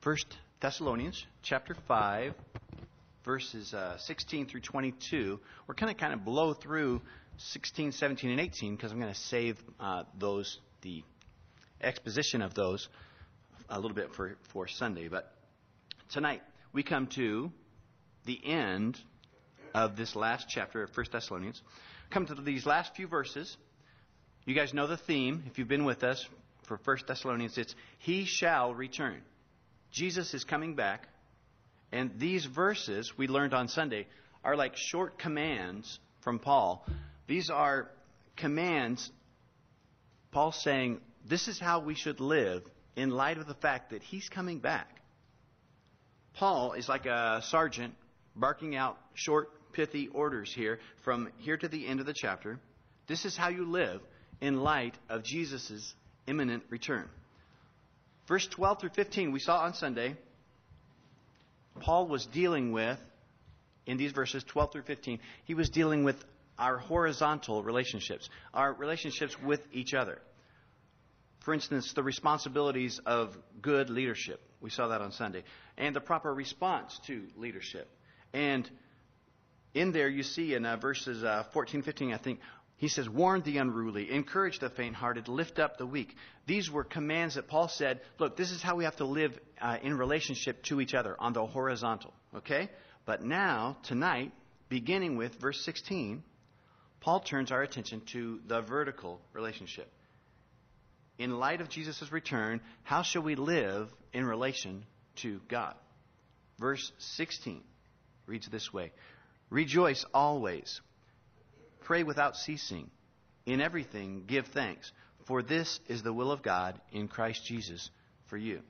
First Thessalonians chapter 5 verses uh, 16 through 22. We're going to kind of blow through 16, 17, and 18 because I'm going to save uh, those, the exposition of those, a little bit for, for Sunday. But tonight we come to the end of this last chapter of First Thessalonians. Come to these last few verses. You guys know the theme if you've been with us for First Thessalonians. It's He shall return. Jesus is coming back. And these verses we learned on Sunday are like short commands from Paul. These are commands, Paul saying, this is how we should live in light of the fact that he's coming back. Paul is like a sergeant barking out short, pithy orders here from here to the end of the chapter. This is how you live in light of Jesus' imminent return. Verse 12 through 15, we saw on Sunday, Paul was dealing with, in these verses 12 through 15, he was dealing with our horizontal relationships, our relationships with each other. For instance, the responsibilities of good leadership. We saw that on Sunday. And the proper response to leadership. And in there, you see in uh, verses uh, 14, 15, I think, he says, Warn the unruly, encourage the faint hearted, lift up the weak. These were commands that Paul said, look, this is how we have to live uh, in relationship to each other on the horizontal. Okay? But now, tonight, beginning with verse 16, Paul turns our attention to the vertical relationship. In light of Jesus' return, how shall we live in relation to God? Verse 16 reads this way Rejoice always Pray without ceasing. In everything, give thanks, for this is the will of God in Christ Jesus for you.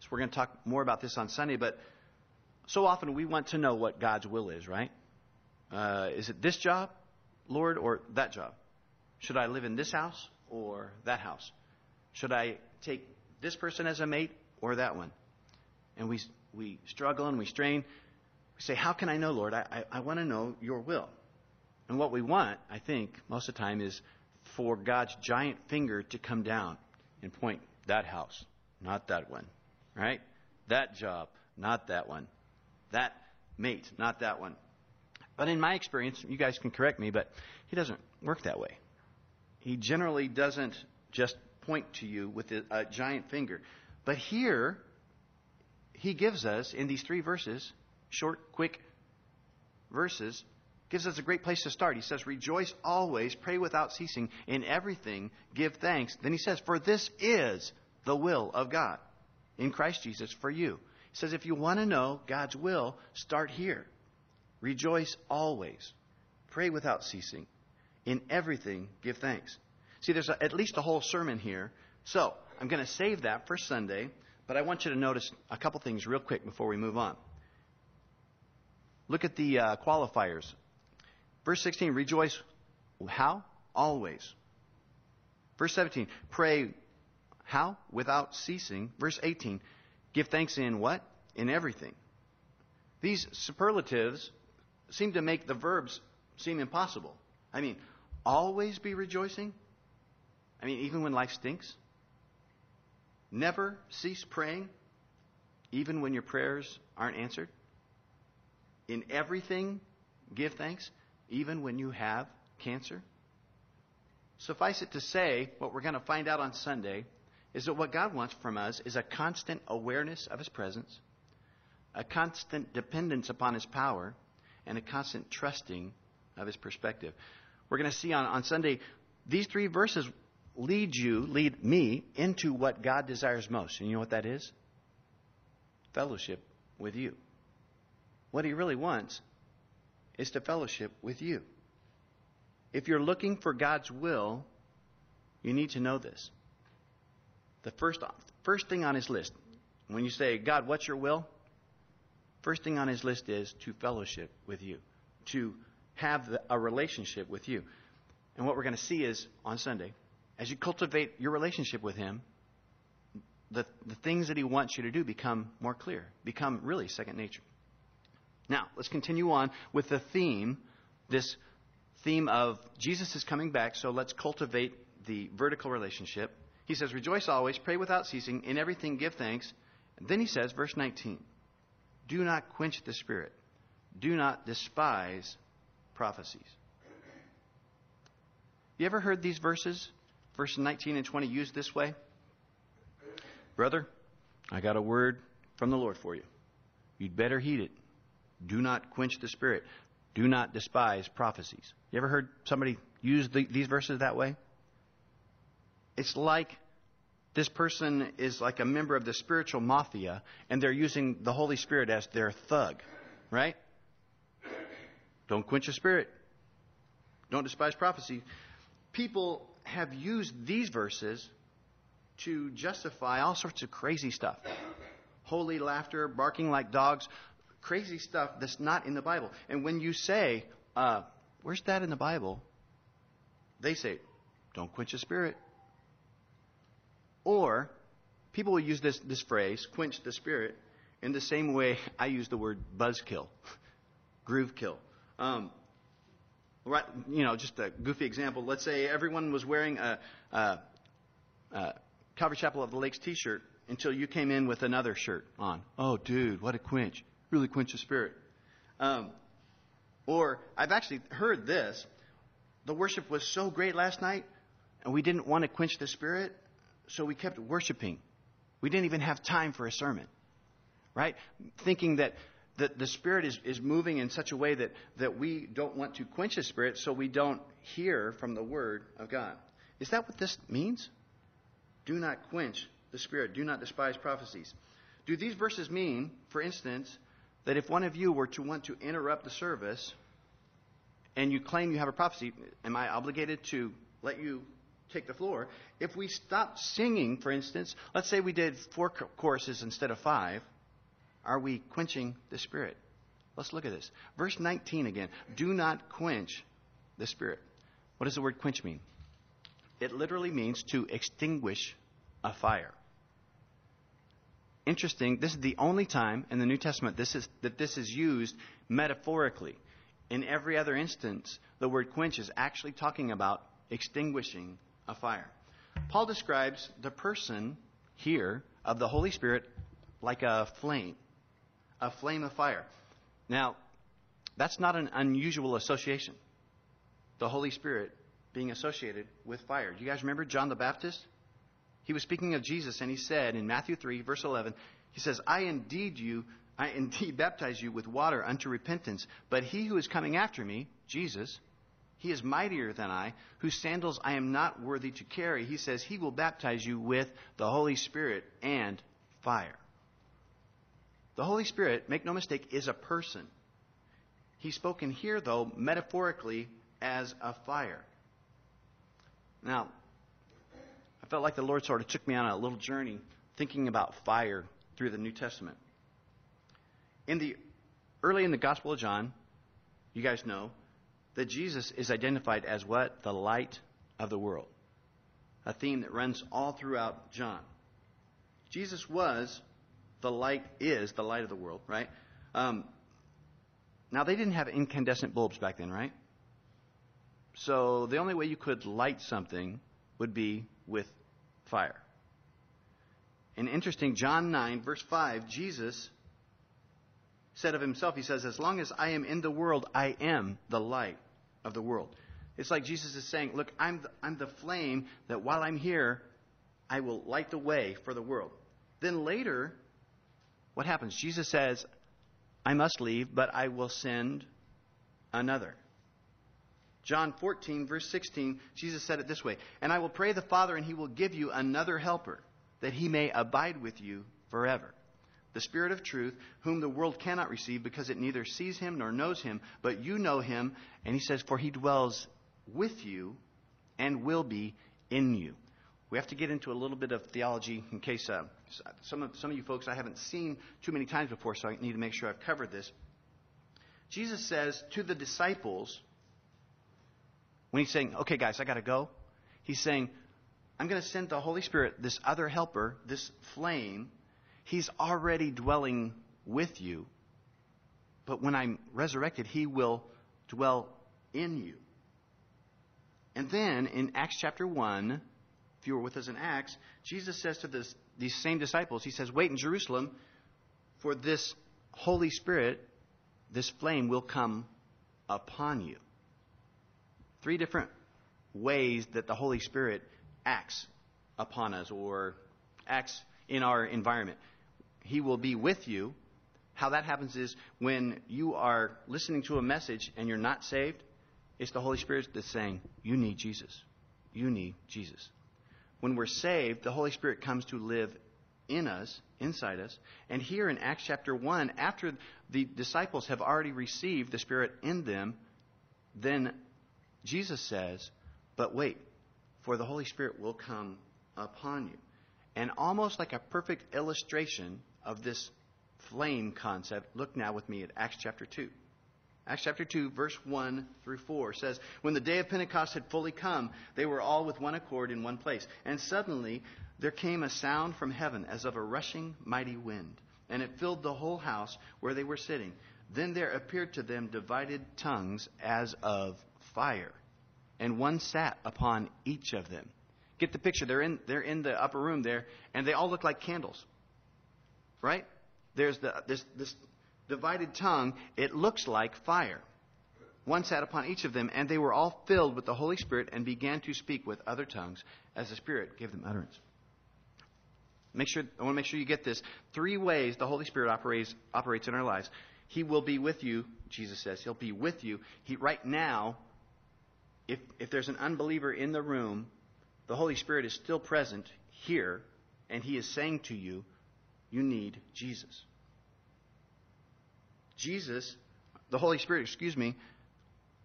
So, we're going to talk more about this on Sunday, but so often we want to know what God's will is, right? Uh, is it this job, Lord, or that job? Should I live in this house or that house? Should I take this person as a mate or that one? And we, we struggle and we strain. We say, How can I know, Lord? I, I, I want to know your will. And what we want, I think, most of the time is for God's giant finger to come down and point that house, not that one, right? That job, not that one. That mate, not that one. But in my experience, you guys can correct me, but he doesn't work that way. He generally doesn't just point to you with a giant finger. But here, he gives us, in these three verses, short, quick verses, gives us a great place to start. He says, Rejoice always, pray without ceasing, in everything give thanks. Then he says, For this is the will of God in Christ Jesus for you. He says, If you want to know God's will, start here. Rejoice always, pray without ceasing, in everything give thanks. See, there's a, at least a whole sermon here. So, I'm going to save that for Sunday, but I want you to notice a couple things real quick before we move on. Look at the uh, qualifiers Verse 16, rejoice how? Always. Verse 17, pray how? Without ceasing. Verse 18, give thanks in what? In everything. These superlatives seem to make the verbs seem impossible. I mean, always be rejoicing? I mean, even when life stinks? Never cease praying, even when your prayers aren't answered? In everything, give thanks? Even when you have cancer? Suffice it to say, what we're going to find out on Sunday is that what God wants from us is a constant awareness of His presence, a constant dependence upon His power, and a constant trusting of His perspective. We're going to see on, on Sunday, these three verses lead you, lead me into what God desires most. And you know what that is? Fellowship with you. What He really wants is to fellowship with you. If you're looking for God's will, you need to know this. The first, first thing on his list, when you say, God, what's your will? First thing on his list is to fellowship with you, to have a relationship with you. And what we're going to see is on Sunday, as you cultivate your relationship with him, the, the things that he wants you to do become more clear, become really second nature. Now, let's continue on with the theme, this theme of Jesus is coming back, so let's cultivate the vertical relationship. He says, Rejoice always, pray without ceasing, in everything give thanks. then he says, verse 19, do not quench the spirit, do not despise prophecies. You ever heard these verses, verses 19 and 20, used this way? Brother, I got a word from the Lord for you. You'd better heed it. Do not quench the spirit. Do not despise prophecies. You ever heard somebody use the, these verses that way? It's like this person is like a member of the spiritual mafia and they're using the Holy Spirit as their thug, right? Don't quench the spirit. Don't despise prophecy. People have used these verses to justify all sorts of crazy stuff. Holy laughter, barking like dogs, crazy stuff that's not in the Bible. And when you say, uh, where's that in the Bible? They say, don't quench the spirit. Or people will use this, this phrase, quench the spirit, in the same way I use the word buzzkill, groove kill. Um, right, you know, just a goofy example. Let's say everyone was wearing a, a, a Calvary Chapel of the Lakes T-shirt until you came in with another shirt on. Oh, dude, what a quench! Really quench the spirit. Um, or I've actually heard this. The worship was so great last night, and we didn't want to quench the spirit, so we kept worshiping. We didn't even have time for a sermon, right? Thinking that, that the Spirit is, is moving in such a way that, that we don't want to quench the Spirit, so we don't hear from the Word of God. Is that what this means? Do not quench the Spirit. Do not despise prophecies. Do these verses mean, for instance, that if one of you were to want to interrupt the service and you claim you have a prophecy, am I obligated to let you take the floor. If we stop singing, for instance, let's say we did four choruses instead of five, are we quenching the Spirit? Let's look at this. Verse 19 again. Do not quench the Spirit. What does the word quench mean? It literally means to extinguish a fire. Interesting, this is the only time in the New Testament this is, that this is used metaphorically. In every other instance, the word quench is actually talking about extinguishing a fire. Paul describes the person here of the Holy Spirit like a flame, a flame of fire. Now, that's not an unusual association. The Holy Spirit being associated with fire. Do you guys remember John the Baptist? He was speaking of Jesus and he said in Matthew 3 verse 11, he says, "I indeed you I indeed baptize you with water unto repentance, but he who is coming after me, Jesus, he is mightier than I, whose sandals I am not worthy to carry. He says he will baptize you with the Holy Spirit and fire. The Holy Spirit, make no mistake, is a person. He's spoken here, though, metaphorically as a fire. Now, felt like the Lord sort of took me on a little journey thinking about fire through the New Testament. In the early in the Gospel of John, you guys know, that Jesus is identified as what? The light of the world. A theme that runs all throughout John. Jesus was the light, is the light of the world, right? Um, now, they didn't have incandescent bulbs back then, right? So the only way you could light something would be with fire. And interesting, John 9, verse 5, Jesus said of himself, he says, As long as I am in the world, I am the light of the world. It's like Jesus is saying, Look, I'm the, I'm the flame that while I'm here, I will light the way for the world. Then later, what happens? Jesus says, I must leave, but I will send another. John 14, verse 16, Jesus said it this way And I will pray the Father, and he will give you another helper, that he may abide with you forever the Spirit of truth, whom the world cannot receive because it neither sees him nor knows him, but you know him. And he says, For he dwells with you and will be in you. We have to get into a little bit of theology in case uh, some, of, some of you folks I haven't seen too many times before, so I need to make sure I've covered this. Jesus says to the disciples, when he's saying, Okay, guys, I got to go, he's saying, I'm going to send the Holy Spirit, this other helper, this flame He's already dwelling with you. But when I'm resurrected, He will dwell in you. And then in Acts chapter 1, if you were with us in Acts, Jesus says to, this, these same disciples, he says, Wait in Jerusalem, for this Holy Spirit, this flame will come upon you. Three different ways that the Holy Spirit acts upon us or acts in our environment. He will be with you. How that happens is when you are listening to a message and you're not saved, it's the Holy Spirit that's saying, You need Jesus. You need Jesus. When we're saved, the Holy Spirit comes to live in us, inside us. And here in Acts chapter 1, after the disciples have already received the Spirit in them, then Jesus says, But wait, for the Holy Spirit will come upon you. And almost like a perfect illustration of this flame concept, look now with me at Acts chapter 2. Acts chapter 2, verse 1 through 4 says, When the day of Pentecost had fully come, they were all with one accord in one place. And suddenly there came a sound from heaven as of a rushing mighty wind, and it filled the whole house where they were sitting. Then there appeared to them divided tongues as of fire, and one sat upon each of them. Get the picture. They're in, they're in the upper room there, and they all look like candles. Right? There's the, this, this divided tongue. It looks like fire. One sat upon each of them, and they were all filled with the Holy Spirit and began to speak with other tongues as the Spirit gave them utterance. Make sure, I want to make sure you get this. Three ways the Holy Spirit operates, operates in our lives. He will be with you, Jesus says. He'll be with you. He, right now, if, if there's an unbeliever in the room, the Holy Spirit is still present here, and He is saying to you, you need Jesus. Jesus, the Holy Spirit, excuse me,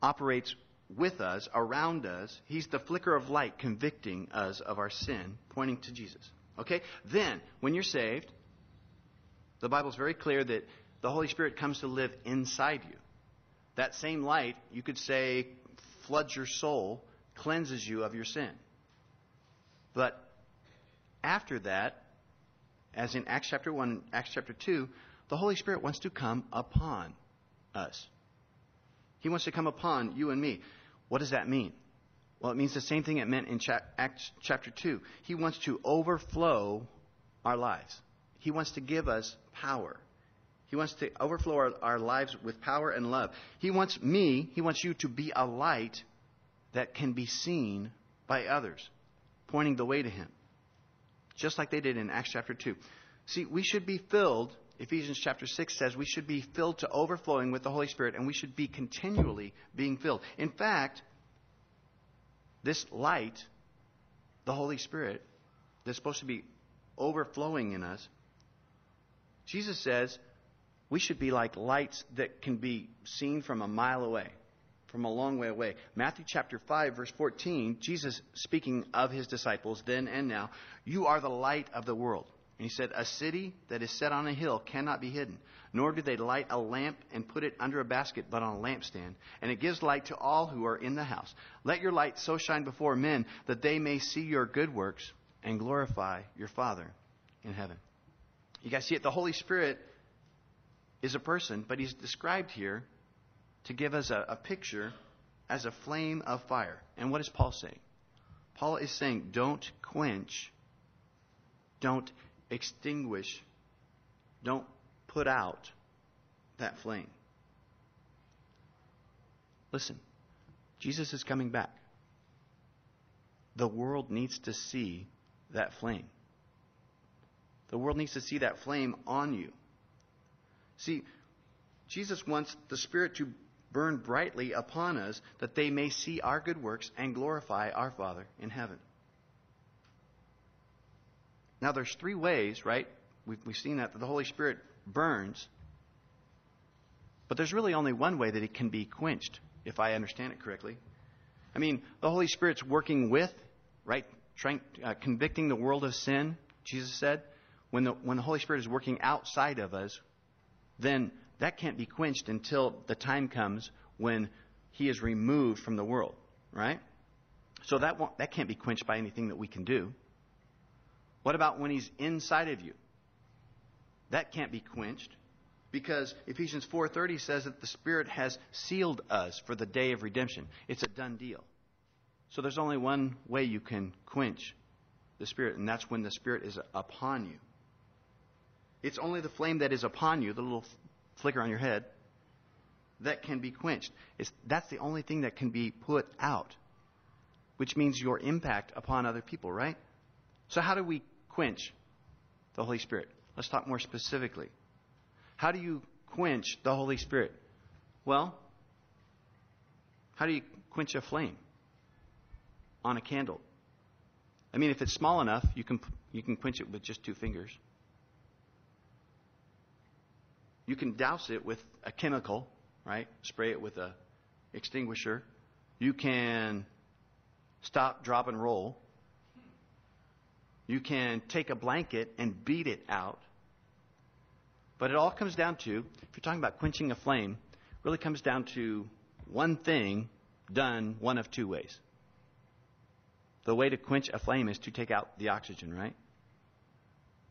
operates with us, around us. He's the flicker of light convicting us of our sin, pointing to Jesus. Okay? Then, when you're saved, the Bible's very clear that the Holy Spirit comes to live inside you. That same light, you could say, floods your soul, cleanses you of your sin. But after that, as in Acts chapter 1, Acts chapter 2, the Holy Spirit wants to come upon us. He wants to come upon you and me. What does that mean? Well, it means the same thing it meant in Acts chapter 2. He wants to overflow our lives. He wants to give us power. He wants to overflow our, our, lives with power and love. He wants me, he wants you to be a light that can be seen by others, pointing the way to him. Just like they did in Acts chapter 2. See, we should be filled, Ephesians chapter 6 says, we should be filled to overflowing with the Holy Spirit, and we should be continually being filled. In fact, this light, the Holy Spirit, that's supposed to be overflowing in us, Jesus says we should be like lights that can be seen from a mile away, from a long way away. Matthew chapter 5, verse 14, Jesus speaking of his disciples then and now, you are the light of the world. And he said, A city that is set on a hill cannot be hidden, nor do they light a lamp and put it under a basket, but on a lampstand. And it gives light to all who are in the house. Let your light so shine before men that they may see your good works and glorify your Father in heaven. You guys see it? The Holy Spirit is a person, but he's described here to give us a, a picture as a flame of fire. And what is Paul saying? Paul is saying, don't quench, don't extinguish, don't put out that flame. Listen, Jesus is coming back. The world needs to see that flame. The world needs to see that flame on you. See, Jesus wants the Spirit to burn brightly upon us that they may see our good works and glorify our Father in heaven. Now, there's three ways, right? We've, we've seen that, that the Holy Spirit burns. But there's really only one way that it can be quenched, if I understand it correctly. I mean, the Holy Spirit's working with, right? Trying, uh, convicting the world of sin, Jesus said. When the, when the Holy Spirit is working outside of us, then that can't be quenched until the time comes when He is removed from the world, right? So that, that can't be quenched by anything that we can do. What about when he's inside of you? That can't be quenched because Ephesians 4:30 says that the Spirit has sealed us for the day of redemption. It's a done deal. So there's only one way you can quench the Spirit, and that's when the Spirit is upon you. It's only the flame that is upon you, the little flicker on your head, that can be quenched. It's, that's the only thing that can be put out, which means your impact upon other people, right? So, how do we quench the Holy Spirit? Let's talk more specifically. How do you quench the Holy Spirit? Well, how do you quench a flame on a candle? I mean, if it's small enough, you can, you can quench it with just two fingers. You can douse it with a chemical, right? Spray it with a extinguisher. You can stop, drop, and roll. You can take a blanket and beat it out. But it all comes down to, if you're talking about quenching a flame, really comes down to one thing done one of two ways. The way to quench a flame is to take out the oxygen, right?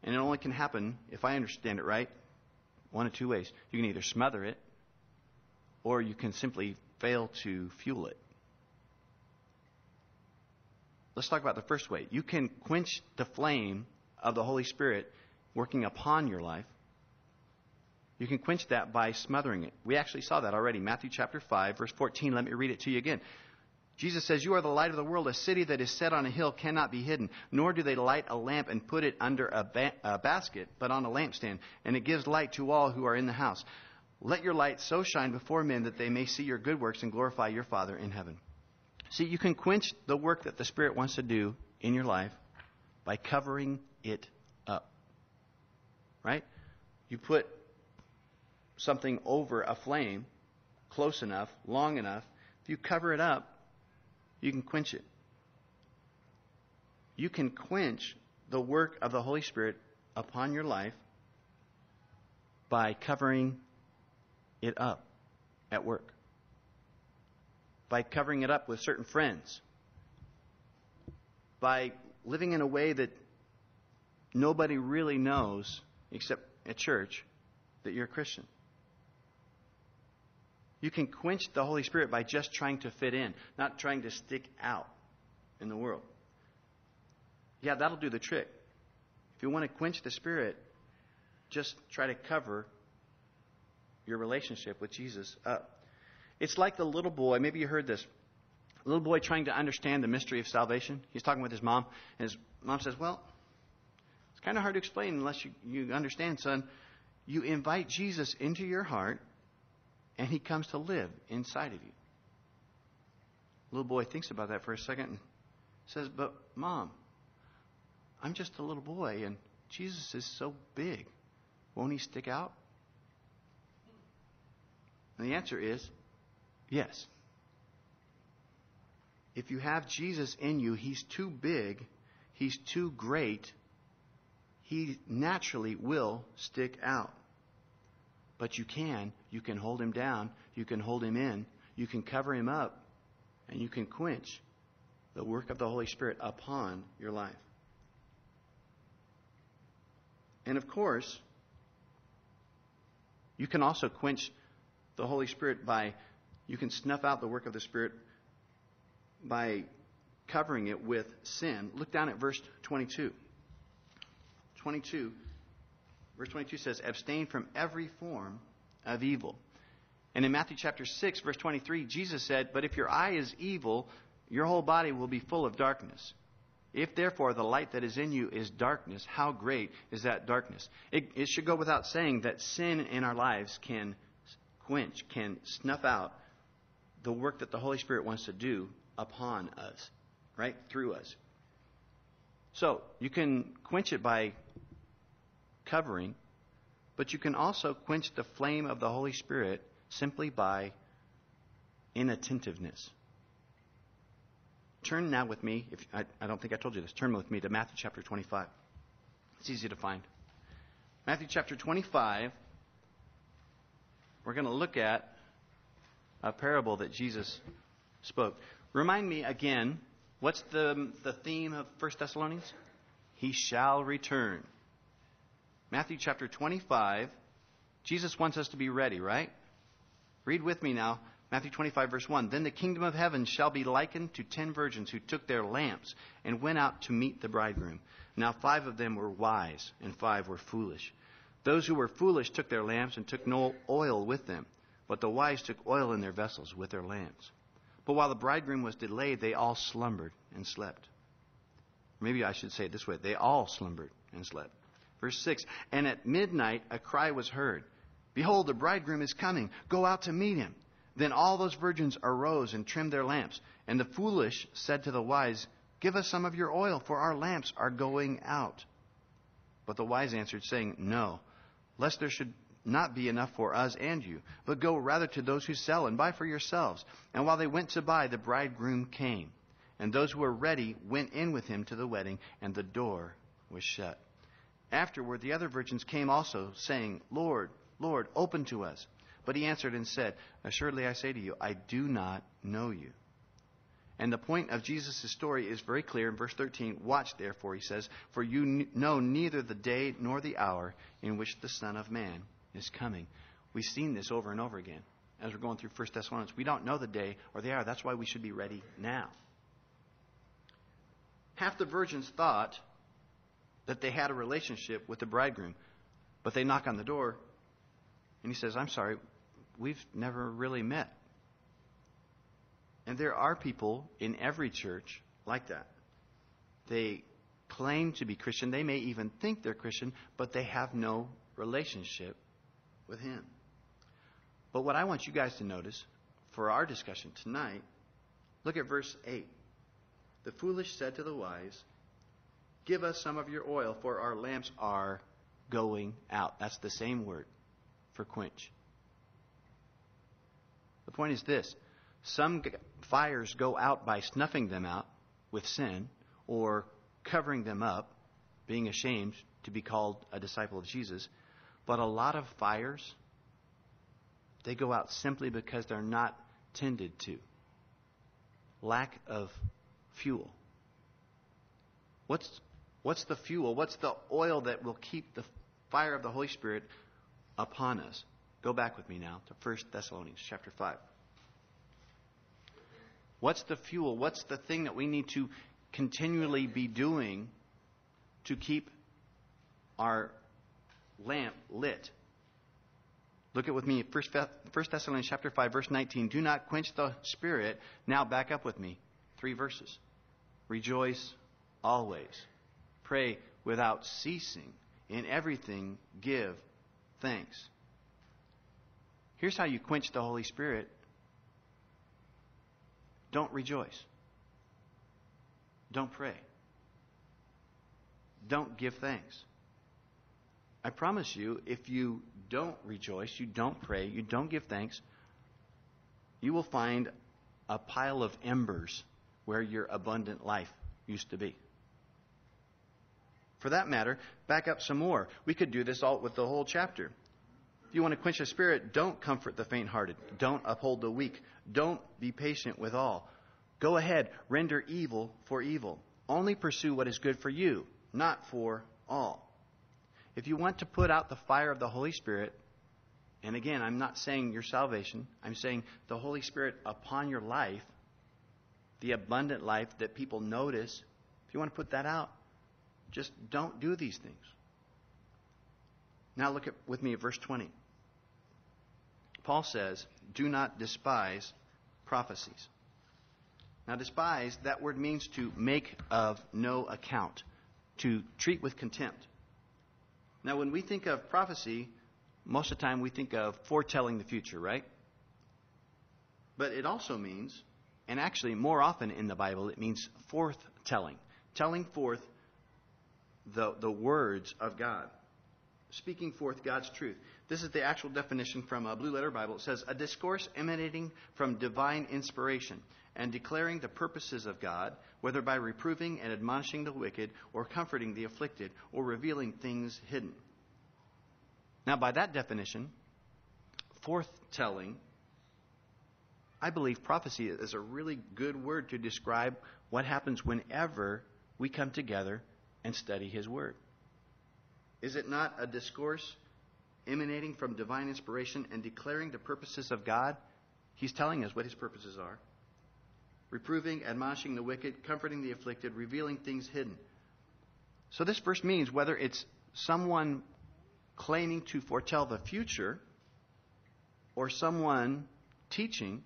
And it only can happen, if I understand it right, one of two ways. You can either smother it, or you can simply fail to fuel it. Let's talk about the first way. You can quench the flame of the Holy Spirit working upon your life. You can quench that by smothering it. We actually saw that already. Matthew chapter 5, verse 14. Let me read it to you again. Jesus says, You are the light of the world. A city that is set on a hill cannot be hidden. Nor do they light a lamp and put it under a, ba- a basket, but on a lampstand. And it gives light to all who are in the house. Let your light so shine before men that they may see your good works and glorify your Father in heaven. See, you can quench the work that the Spirit wants to do in your life by covering it up. Right? You put something over a flame close enough, long enough, if you cover it up, you can quench it. You can quench the work of the Holy Spirit upon your life by covering it up at work, by covering it up with certain friends, by living in a way that nobody really knows except at church that you're a Christian. You can quench the Holy Spirit by just trying to fit in, not trying to stick out in the world. Yeah, that'll do the trick. If you want to quench the Spirit, just try to cover your relationship with Jesus up. It's like the little boy, maybe you heard this. Little boy trying to understand the mystery of salvation. He's talking with his mom, and his mom says, Well, it's kind of hard to explain unless you, you understand, son. You invite Jesus into your heart and he comes to live inside of you. Little boy thinks about that for a second and says, But, Mom, I'm just a little boy, and Jesus is so big. Won't he stick out? And the answer is yes. If you have Jesus in you, he's too big, he's too great, he naturally will stick out. But you can. You can hold him down. You can hold him in. You can cover him up. And you can quench the work of the Holy Spirit upon your life. And of course, you can also quench the Holy Spirit by, you can snuff out the work of the Spirit by covering it with sin. Look down at verse 22. 22 Verse 22 says, abstain from every form of evil. And in Matthew chapter 6, verse 23, Jesus said, But if your eye is evil, your whole body will be full of darkness. If therefore the light that is in you is darkness, how great is that darkness? It, it should go without saying that sin in our lives can quench, can snuff out the work that the Holy Spirit wants to do upon us, right? Through us. So, you can quench it by covering, but you can also quench the flame of the Holy Spirit simply by inattentiveness. Turn now with me, if I, I don't think I told you this, turn with me to Matthew chapter 25. It's easy to find. Matthew chapter 25, we're going to look at a parable that Jesus spoke. Remind me again, what's the, the theme of 1 Thessalonians? He shall return. Matthew chapter 25. Jesus wants us to be ready, right? Read with me now. Matthew 25, verse 1 Then the kingdom of heaven shall be likened to ten virgins who took their lamps and went out to meet the bridegroom. Now five of them were wise, and five were foolish. Those who were foolish took their lamps and took no oil with them, but the wise took oil in their vessels with their lamps. But while the bridegroom was delayed, they all slumbered and slept. Maybe I should say it this way they all slumbered and slept. Verse 6 And at midnight a cry was heard Behold, the bridegroom is coming. Go out to meet him. Then all those virgins arose and trimmed their lamps. And the foolish said to the wise, Give us some of your oil, for our lamps are going out. But the wise answered, saying, No, lest there should not be enough for us and you, but go rather to those who sell and buy for yourselves. And while they went to buy, the bridegroom came. And those who were ready went in with him to the wedding, and the door was shut. Afterward, the other virgins came also, saying, Lord, Lord, open to us. But he answered and said, Assuredly I say to you, I do not know you. And the point of Jesus' story is very clear in verse 13. Watch, therefore, he says, for you know neither the day nor the hour in which the Son of Man is coming. We've seen this over and over again as we're going through 1 Thessalonians. We don't know the day or the hour. That's why we should be ready now. Half the virgins thought that they had a relationship with the bridegroom, but they knock on the door and he says, I'm sorry, we've never really met. And there are people in every church like that. They claim to be Christian. They may even think they're Christian, but they have no relationship with Him. But what I want you guys to notice for our discussion tonight, look at verse 8. The foolish said to the wise, Give us some of your oil, for our lamps are going out. That's the same word for quench. The point is this some fires go out by snuffing them out with sin or covering them up, being ashamed to be called a disciple of Jesus. But a lot of fires, they go out simply because they're not tended to. Lack of fuel. What's, what's the fuel? What's the oil that will keep the fire of the Holy Spirit upon us. Go back with me now to 1 Thessalonians chapter 5. What's the fuel? What's the thing that we need to continually be doing to keep our lamp lit? Look at with me 1 Thessalonians chapter 5 verse 19. Do not quench the spirit. Now back up with me. 3 verses. Rejoice always. Pray without ceasing. In everything give thanks. Here's how you quench the Holy Spirit don't rejoice, don't pray, don't give thanks. I promise you, if you don't rejoice, you don't pray, you don't give thanks, you will find a pile of embers where your abundant life used to be. For that matter, back up some more. We could do this all with the whole chapter. If you want to quench a spirit, don't comfort the faint hearted. Don't uphold the weak. Don't be patient with all. Go ahead, render evil for evil. Only pursue what is good for you, not for all. If you want to put out the fire of the Holy Spirit, and again, I'm not saying your salvation, I'm saying the Holy Spirit upon your life, the abundant life that people notice, if you want to put that out, just don't do these things. Now look at, with me at verse 20. Paul says, Do not despise prophecies. Now, despise, that word means to make of no account, to treat with contempt. Now, when we think of prophecy, most of the time we think of foretelling the future, right? But it also means, and actually more often in the Bible, it means forthtelling, telling forth the, the words of God, speaking forth God's truth. This is the actual definition from a Blue Letter Bible. It says, a discourse emanating from divine inspiration and declaring the purposes of God, whether by reproving and admonishing the wicked, or comforting the afflicted, or revealing things hidden. Now, by that definition, forthtelling, I believe prophecy is a really good word to describe what happens whenever we come together and study His Word. Is it not a discourse emanating from divine inspiration and declaring the purposes of God? He's telling us what his purposes are reproving, admonishing the wicked, comforting the afflicted, revealing things hidden. So this verse means whether it's someone claiming to foretell the future or someone teaching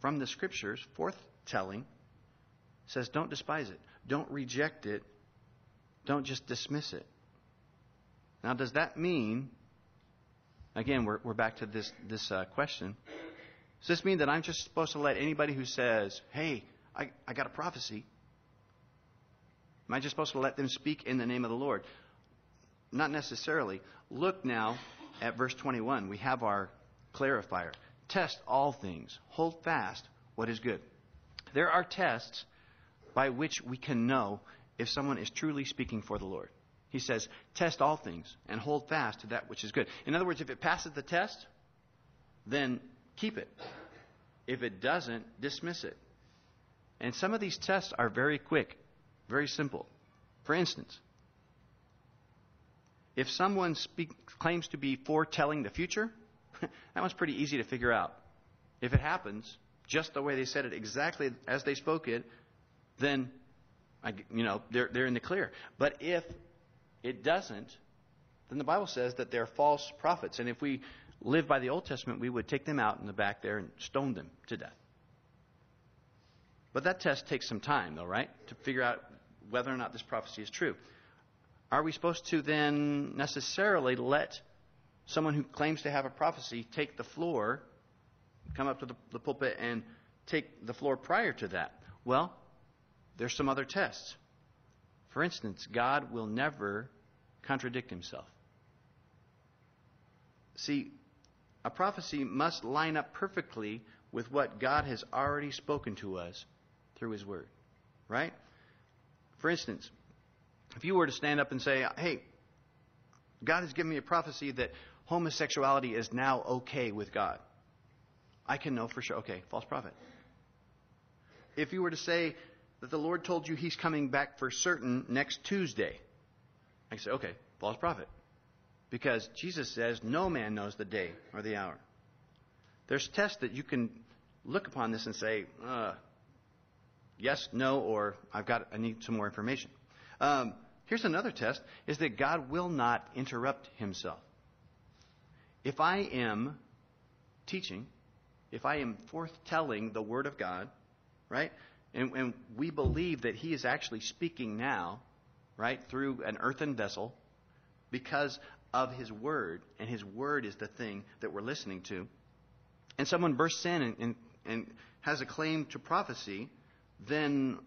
from the scriptures, forthtelling, says don't despise it, don't reject it, don't just dismiss it. Now, does that mean, again, we're, we're back to this, this uh, question, does this mean that I'm just supposed to let anybody who says, hey, I, I got a prophecy, am I just supposed to let them speak in the name of the Lord? Not necessarily. Look now at verse 21. We have our clarifier. Test all things, hold fast what is good. There are tests by which we can know if someone is truly speaking for the Lord. He says, Test all things and hold fast to that which is good. In other words, if it passes the test, then keep it. If it doesn't, dismiss it. And some of these tests are very quick, very simple. For instance, if someone speak, claims to be foretelling the future, that one's pretty easy to figure out. If it happens just the way they said it, exactly as they spoke it, then you know they're they're in the clear. But if it doesn't, then the Bible says that they're false prophets. And if we live by the Old Testament, we would take them out in the back there and stone them to death. But that test takes some time, though, right? To figure out whether or not this prophecy is true. Are we supposed to then necessarily let someone who claims to have a prophecy take the floor, come up to the, the pulpit, and take the floor prior to that? Well, there's some other tests. For instance, God will never contradict himself. See, a prophecy must line up perfectly with what God has already spoken to us through his word. Right? For instance, if you were to stand up and say, hey, God has given me a prophecy that homosexuality is now okay with God, I can know for sure, okay, false prophet. If you were to say, that the Lord told you he's coming back for certain next Tuesday. I say, okay, false prophet. Because Jesus says no man knows the day or the hour. There's tests that you can look upon this and say, uh, yes, no, or I've got, I need some more information. Um, here's another test: is that God will not interrupt Himself. If I am teaching, if I am forthtelling the Word of God, right? And, and we believe that he is actually speaking now, right, through an earthen vessel because of his word, and his word is the thing that we're listening to. And someone bursts in and, and, and has a claim to prophecy, then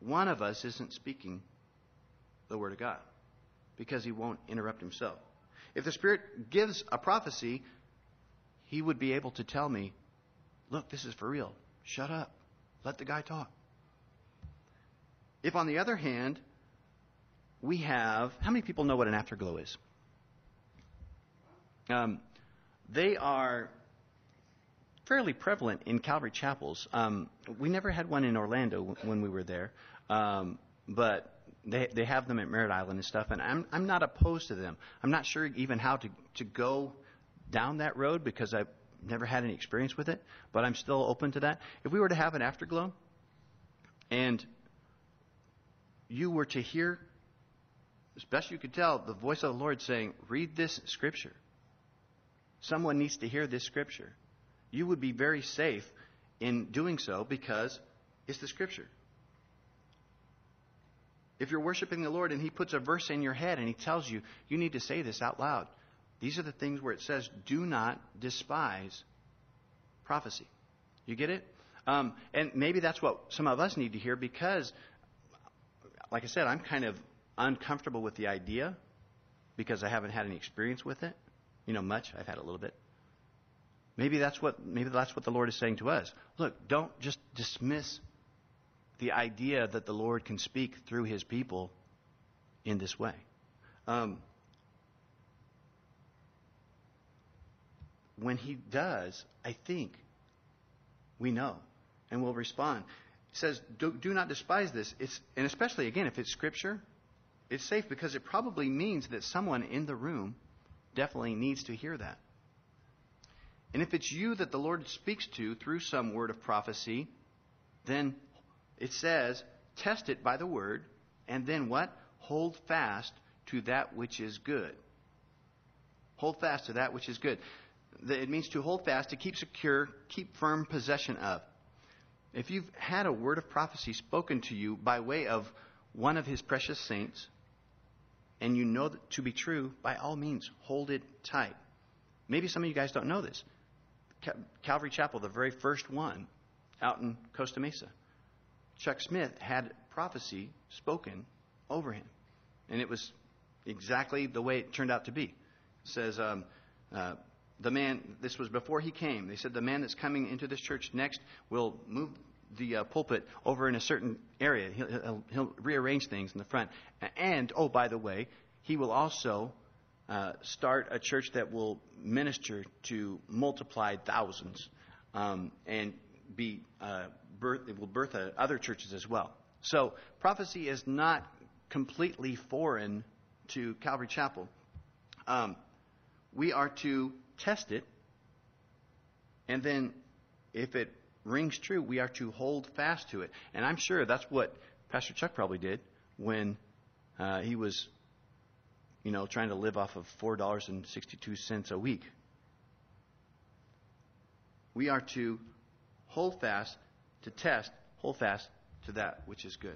one of us isn't speaking the word of God because he won't interrupt himself. If the Spirit gives a prophecy, he would be able to tell me, look, this is for real. Shut up. Let the guy talk. If, on the other hand, we have how many people know what an afterglow is? Um, they are fairly prevalent in Calvary chapels. Um, we never had one in Orlando when we were there, um, but they they have them at Merritt Island and stuff. And I'm I'm not opposed to them. I'm not sure even how to to go down that road because I never had any experience with it, but I'm still open to that. If we were to have an afterglow and you were to hear, as best you could tell, the voice of the Lord saying, Read this scripture. Someone needs to hear this scripture. You would be very safe in doing so because it's the scripture. If you're worshiping the Lord and He puts a verse in your head and He tells you, you need to say this out loud, these are the things where it says, do not despise prophecy. You get it? Um, and maybe that's what some of us need to hear because, like I said, I'm kind of uncomfortable with the idea because I haven't had any experience with it. You know, much. I've had a little bit. Maybe that's what maybe that's what the Lord is saying to us. Look, don't just dismiss the idea that the Lord can speak through His people in this way. Um, when he does, I think we know and will respond. He says, do, do not despise this. It's, and especially, again, if it's scripture, it's safe because it probably means that someone in the room definitely needs to hear that. And if it's you that the Lord speaks to through some word of prophecy, then it says, test it by the word, and then what? Hold fast to that which is good. Hold fast to that which is good. That it means to hold fast, to keep secure, keep firm possession of. If you've had a word of prophecy spoken to you by way of one of his precious saints, and you know that to be true, by all means, hold it tight. Maybe some of you guys don't know this. Calvary Chapel, the very first one out in Costa Mesa, Chuck Smith had prophecy spoken over him. And it was exactly the way it turned out to be. It says, um, uh, the man, this was before he came. They said, the man that's coming into this church next will move the uh, pulpit over in a certain area. He'll, he'll, he'll, rearrange things in the front. And, oh, by the way, he will also uh, start a church that will minister to multiplied thousands um, and be uh, birth, it will birth uh, other churches as well. So prophecy is not completely foreign to Calvary Chapel. Um, we are to test it, and then if it rings true, we are to hold fast to it. And I'm sure that's what Pastor Chuck probably did when uh, he was, you know, trying to live off of four dollars and sixty-two cents a week. We are to hold fast, to test, hold fast to that which is good.